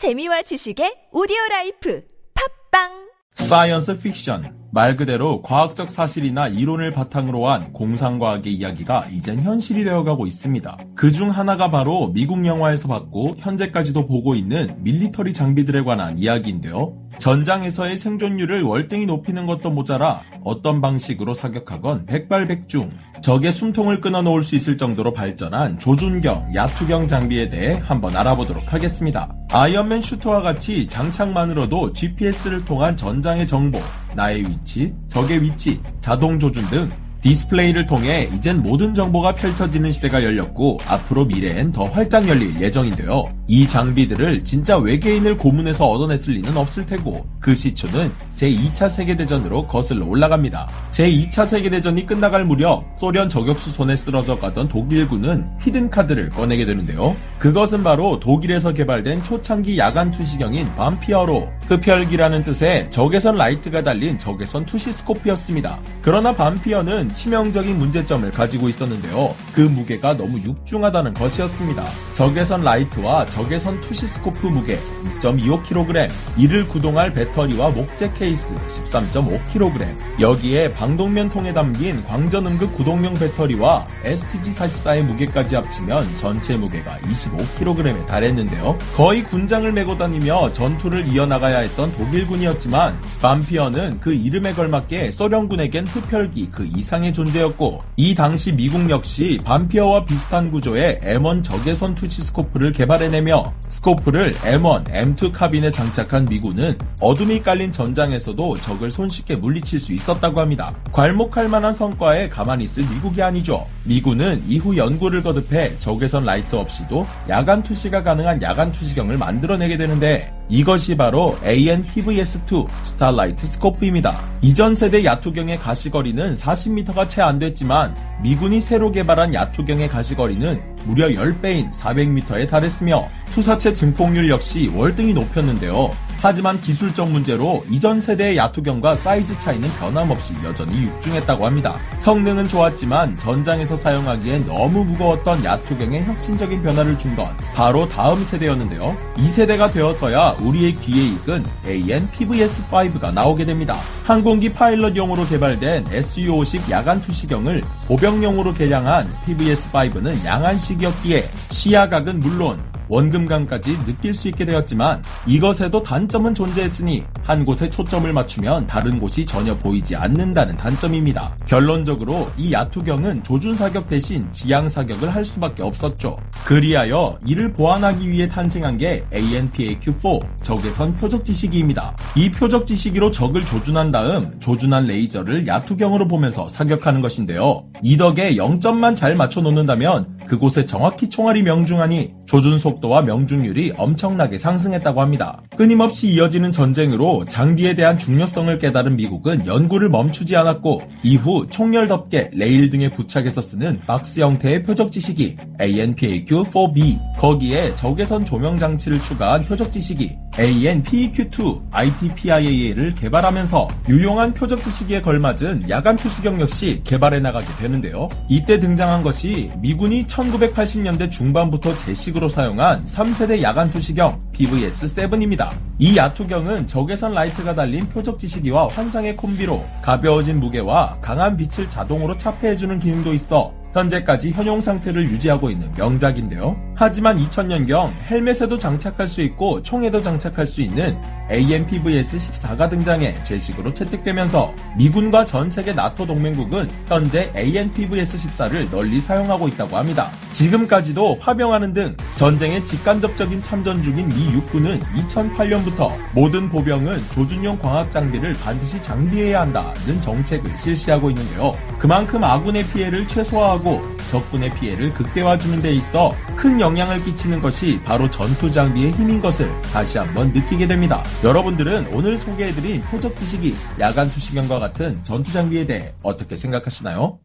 재미와 지식의 오디오 라이프 팝빵 사이언스 픽션 말 그대로 과학적 사실이나 이론을 바탕으로 한 공상과학의 이야기가 이젠 현실이 되어가고 있습니다. 그 중 하나가 바로 미국 영화에서 봤고 현재까지도 보고 있는 밀리터리 장비들에 관한 이야기인데요. 전장에서의 생존율을 월등히 높이는 것도 모자라 어떤 방식으로 사격하건 백발백중 적의 숨통을 끊어놓을 수 있을 정도로 발전한 조준경, 야투경 장비에 대해 한번 알아보도록 하겠습니다. 아이언맨 슈트와 같이 장착만으로도 GPS를 통한 전장의 정보, 나의 위치, 적의 위치, 자동 조준 등 디스플레이를 통해 이젠 모든 정보가 펼쳐지는 시대가 열렸고 앞으로 미래엔 더 활짝 열릴 예정인데요. 이 장비들을 진짜 외계인을 고문해서 얻어냈을 리는 없을 테고 그 시초는 제2차 세계대전으로 거슬러 올라갑니다. 제2차 세계대전이 끝나갈 무렵 소련 저격수 손에 쓰러져 가던 독일군은 히든카드를 꺼내게 되는데요. 그것은 바로 독일에서 개발된 초창기 야간 투시경인 밤피어로 흡혈기라는 뜻의 적외선 라이트가 달린 적외선 투시스코프였습니다. 그러나 밤피어는 치명적인 문제점을 가지고 있었는데요. 그 무게가 너무 육중하다는 것이었습니다. 적외선 라이트와 적외선 투시스코프 무게 2.25kg, 이를 구동할 배터리와 목재 케이스 13.5kg, 여기에 방독면 통에 담긴 광전음극 구동용 배터리와 STG-44의 무게까지 합치면 전체 무게가 25kg에 달했는데요. 거의 군장을 메고 다니며 전투를 이어나가야 했던 독일군이었지만 밤피어는 그 이름에 걸맞게 소련군에겐 흡혈기 그 이상의 존재였고 이 당시 미국 역시 밤피어와 비슷한 구조의 M1 적외선 투시스코프를 개발해 내며 스코프를 M1, M2 카빈에 장착한 미군은 어둠이 깔린 전장에서도 적을 손쉽게 물리칠 수 있었다고 합니다. 괄목할 만한 성과에 가만히 있을 미국이 아니죠. 미군은 이후 연구를 거듭해 적외선 라이트 없이도 야간 투시가 가능한 야간 투시경을 만들어내게 되는데 이것이 바로 AN-PVS-2 스타라이트 스코프입니다. 이전 세대 야투경의 가시거리는 40m가 채 안 됐지만 미군이 새로 개발한 야투경의 가시거리는 무려 10배인 400m에 달했으며 투사체 증폭률 역시 월등히 높였는데요. 하지만 기술적 문제로 이전 세대의 야투경과 사이즈 차이는 변함없이 여전히 육중했다고 합니다. 성능은 좋았지만 전장에서 사용하기엔 너무 무거웠던 야투경에 혁신적인 변화를 준 건 바로 다음 세대였는데요. 이 세대가 되어서야 우리의 귀에 익은 AN-PVS-5가 나오게 됩니다. 항공기 파일럿용으로 개발된 SU-5식 야간 투시경을 보병용으로 개량한 PVS-5는 양안식이었기에 시야각은 물론 원금감까지 느낄 수 있게 되었지만 이것에도 단점은 존재했으니 한 곳에 초점을 맞추면 다른 곳이 전혀 보이지 않는다는 단점입니다. 결론적으로 이 야투경은 조준 사격 대신 지향 사격을 할 수밖에 없었죠. 그리하여 이를 보완하기 위해 탄생한 게 ANPAQ4 적외선 표적지시기입니다. 이 표적지시기로 적을 조준한 다음 조준한 레이저를 야투경으로 보면서 사격하는 것인데요. 이 덕에 0점만 잘 맞춰 놓는다면 그곳에 정확히 총알이 명중하니 조준 속도와 명중률이 엄청나게 상승했다고 합니다. 끊임없이 이어지는 전쟁으로 장비에 대한 중요성을 깨달은 미국은 연구를 멈추지 않았고 이후 총열 덮개, 레일 등에 부착해서 쓰는 박스 형태의 표적지시기 ANPAQ-4B 거기에 적외선 조명 장치를 추가한 표적지시기 ANPEQ2 ITPIA를 개발하면서 유용한 표적지시기에 걸맞은 야간 표시경 역시 개발해 나가게 되는데요. 이때 등장한 것이 미군이 1980년대 중반부터 제식으로 사용한 3세대 야간 투시경 PVS-7입니다. 이 야투경은 적외선 라이트가 달린 표적지시기와 환상의 콤비로 가벼워진 무게와 강한 빛을 자동으로 차폐해주는 기능도 있어 현재까지 현용 상태를 유지하고 있는 명작인데요. 하지만 2000년경 헬멧에도 장착할 수 있고 총에도 장착할 수 있는 AN-PVS-14가 등장해 제식으로 채택되면서 미군과 전 세계 나토 동맹국은 현재 AMPVS-14를 널리 사용하고 있다고 합니다. 지금까지도 화병하는 등 전쟁에 직간접적인 참전 중인 미 육군은 2008년부터 모든 보병은 조준용 광학 장비를 반드시 장비해야 한다는 정책을 실시하고 있는데요. 그만큼 아군의 피해를 최소화 하고 적군의 피해를 극대화주는 데 있어 큰 영향을 끼치는 것이 바로 전투 장비의 힘인 것을 다시 한번 느끼게 됩니다. 여러분들은 오늘 소개해드린 표적 지식이 야간 투시경과 같은 전투 장비에 대해 어떻게 생각하시나요?